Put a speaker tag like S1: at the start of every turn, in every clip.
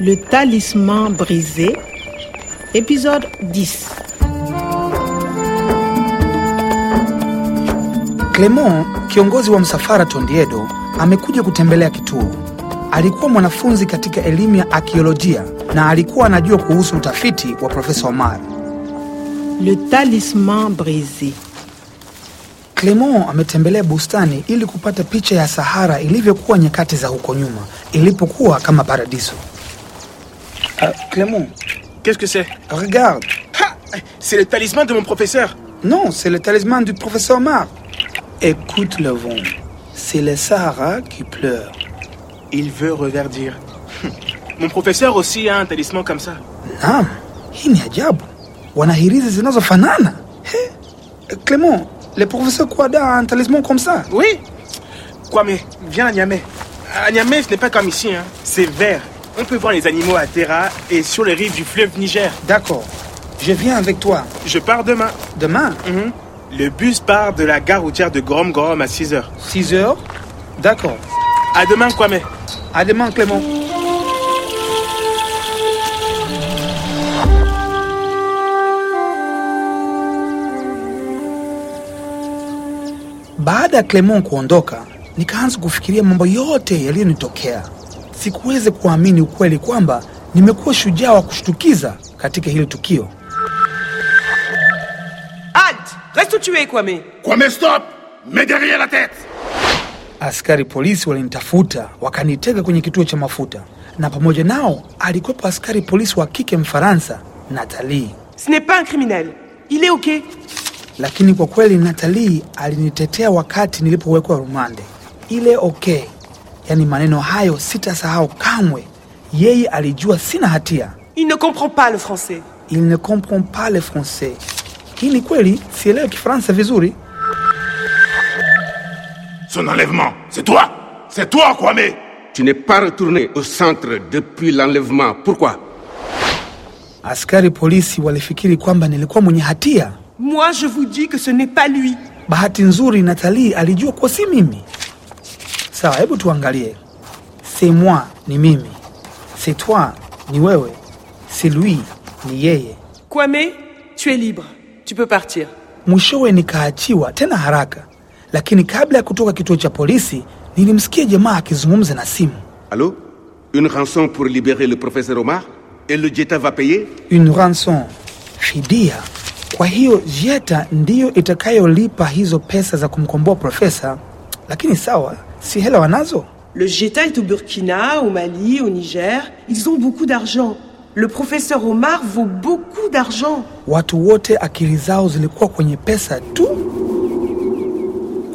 S1: Le talisman brisé, épisode 10.
S2: Clement, kiongozi wa msafara Tondiedo, amekuja kutembelea kituo. Alikuwa mwanafunzi katika elimu ya akiolojia na alikuwa anajua kuhusu utafiti wa Profesa Omar.
S1: Le talisman brisé.
S2: Clement ametembelea bustani ili kupata picha ya Sahara ilivyokuwa nyakati za huko nyuma, ilipokuwa kama paradiso. Uh, Clement,
S3: Qu'est-ce que c'est?
S2: Regarde.
S3: C'est le talisman de mon professeur.
S2: Non, c'est le talisman du professeur Omar. Écoute le vent. C'est le Sahara qui pleure.
S3: Il veut reverdir. Mon professeur aussi a un talisman comme ça.
S2: Naam, hii ni ajabu. Wana hirizi zinazofanana. He, Clement, le professeur Kwada a un talisman comme ça.
S3: Oui Kwame, viens à Niamey. À Niamey, ce n'est pas comme ici, hein. c'est vert. On peut voir les animaux à Terra et sur les rives du fleuve Niger.
S2: D'accord. Je viens avec toi.
S3: Je pars demain.
S2: Demain,
S3: Mhm. Le bus part de la gare routière de Grom Grom à 6 heures.
S2: 6 heures? D'accord.
S3: À demain, Kwame.
S2: À demain, Clément. Baada ya Clement kuondoka, nikaanza kufikiria mambo yote yaliyonitokea. Sikuweza kuamini ukweli kwamba nimekuwa shujaa wa kushtukiza katika hili tukio.
S4: Halte Reste où tu es, Kwame
S5: Kwame, stop Mets derrière la tête
S2: Askari polisi walinitafuta wakanitega kwenye kituo cha mafuta, na pamoja nao alikuwepo askari polisi wa kike Mfaransa, Nathalie.
S4: Ce n'est pas un criminel. Il est OK.
S2: Lakini kwa kweli Nathalie alinitetea wakati nilipowekwa rumande. Ile okay, yaani maneno hayo sitasahau kamwe. Yeye alijua sina hatia.
S4: Il ne comprend pas le français.
S2: Il ne comprend pas le français. Hii ni kweli, sielewi Kifaransa vizuri.
S5: Son enlèvement, c'est toi C'est toi, Kwame
S6: Tu n'es pas retourné au centre depuis l'enlèvement. Pourquoi?
S2: Askari polisi walifikiri kwamba nilikuwa mwenye hatia.
S4: Moi, je vous dis que ce n'est pas lui.
S2: Bahati nzuri Nathalie alijua kuwa si mimi. Sawa, hebu tuangalie. C'est moi ni mimi, c'est toi ni wewe, c'est lui ni yeye.
S4: Kwame, tu es libre. Tu peux partir.
S2: Mwishowe nikaachiwa tena haraka, lakini kabla ya kutoka kituo cha polisi nilimsikia jamaa akizungumza na simu.
S6: Allô Une rançon pour libérer le professeur Omar Et le Jeta va payer
S2: Une rançon, fidia. Kwa hiyo Jeta ndiyo itakayolipa hizo pesa za kumkomboa profesa. Lakini sawa, si hela wanazo?
S4: Le Jeta est au Burkina, au Mali, au Niger. Ils ont beaucoup d'argent. Le professeur Omar vaut beaucoup d'argent.
S2: Watu wote akili zao zilikuwa kwenye pesa tu.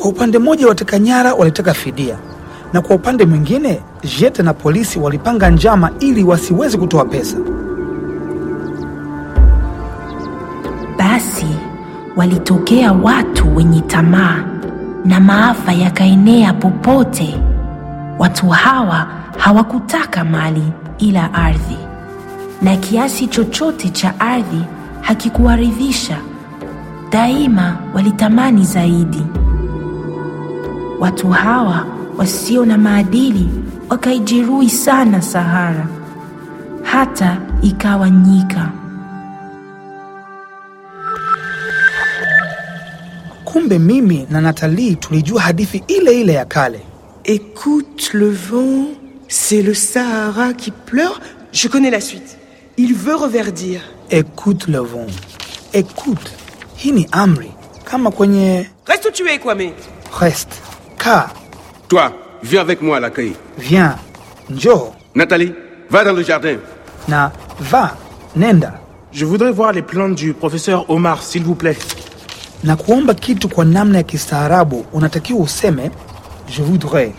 S2: Kwa upande mmoja, wateka nyara walitaka fidia, na kwa upande mwingine, Jeta na polisi walipanga njama ili wasiweze kutoa pesa.
S7: Basi walitokea watu wenye tamaa na maafa yakaenea popote. Watu hawa hawakutaka mali ila ardhi, na kiasi chochote cha ardhi hakikuwaridhisha. Daima walitamani zaidi. Watu hawa wasio na maadili wakaijeruhi sana Sahara, hata ikawa nyika.
S2: Kumbe mimi na Nathalie tulijua hadithi ile ile ya kale.
S4: Écoute le vent, c'est le Sahara qui pleure. Je connais la suite. Il veut reverdir.
S2: Écoute le vent, écoute. Hii ni amri kama kwenye
S4: Reste où tu es, Kwame.
S2: reste, kaa,
S6: Toi, viens avec moi à l'accueil.
S2: viens, njoo
S6: Nathalie, va dans le jardin.
S2: na va, nenda
S3: Je voudrais voir les plantes du professeur Omar, s'il vous plaît.
S2: Na kuomba kitu kwa namna ya kistaarabu, unatakiwa useme je voudrais,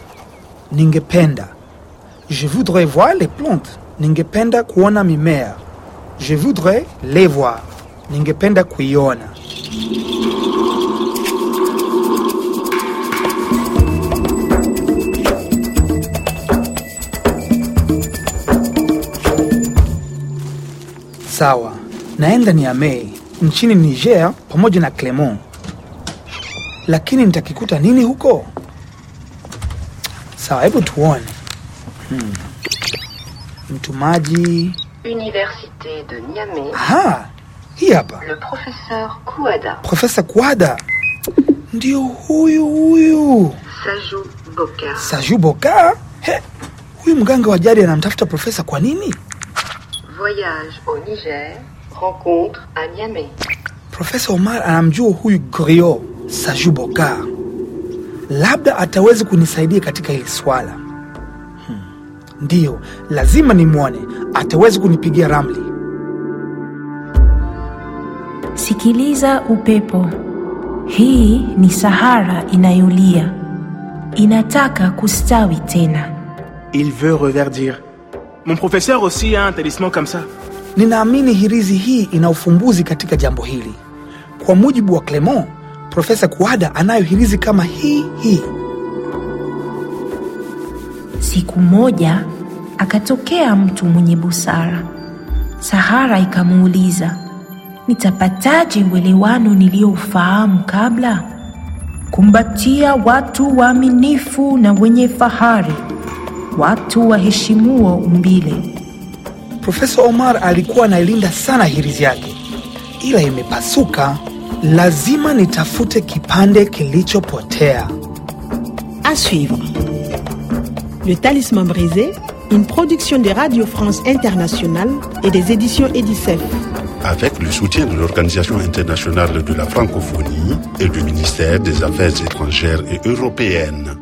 S2: ningependa. Je voudrais voir les plantes, ningependa kuona mimea. Je voudrais les voir, ningependa kuiona. Sawa, naenda Niamey nchini Niger pamoja na Clement, lakini nitakikuta nini huko? Sawa, hebu tuone. Hmm. Mtumaji.
S8: Université de Niamey,
S2: Aha, hii hapa.
S8: le professeur Kouada,
S2: Profesa Kwada. Ndio huyu huyu.
S8: Saju Boka,
S2: Saju Boka. He, huyu mganga wa jadi anamtafuta profesa kwa nini?
S8: voyage au Niger, rencontre à Niamey.
S2: Profesa Omar anamjua huyu grio sajuboka Labda ataweza kunisaidia katika hili swala. Hmm. Ndiyo, lazima nimwone. Ataweza kunipigia ramli.
S7: Sikiliza upepo. Hii ni Sahara inayolia, inataka kustawi tena.
S3: Il veut reverdir. Mon professeur aussi a un talisman comme ça.
S2: Ninaamini hirizi hii ina ufumbuzi katika jambo hili. Kwa mujibu wa Clement, Profesa Kuada anayo hirizi kama hii hii.
S7: Siku moja akatokea mtu mwenye busara. Sahara ikamuuliza, nitapataje uelewano niliyoufahamu kabla? Kumbatia watu waaminifu na wenye fahari, watu waheshimuo umbile.
S2: Profesa Omar alikuwa anailinda sana hirizi yake, ila imepasuka. Lazima nitafute kipande kilichopotea.
S1: À suivre. Le Talisman brisé, une production de Radio France Internationale et des éditions Edicef.
S5: Avec le soutien de l'Organisation internationale de la francophonie et du ministère des Affaires étrangères et européennes.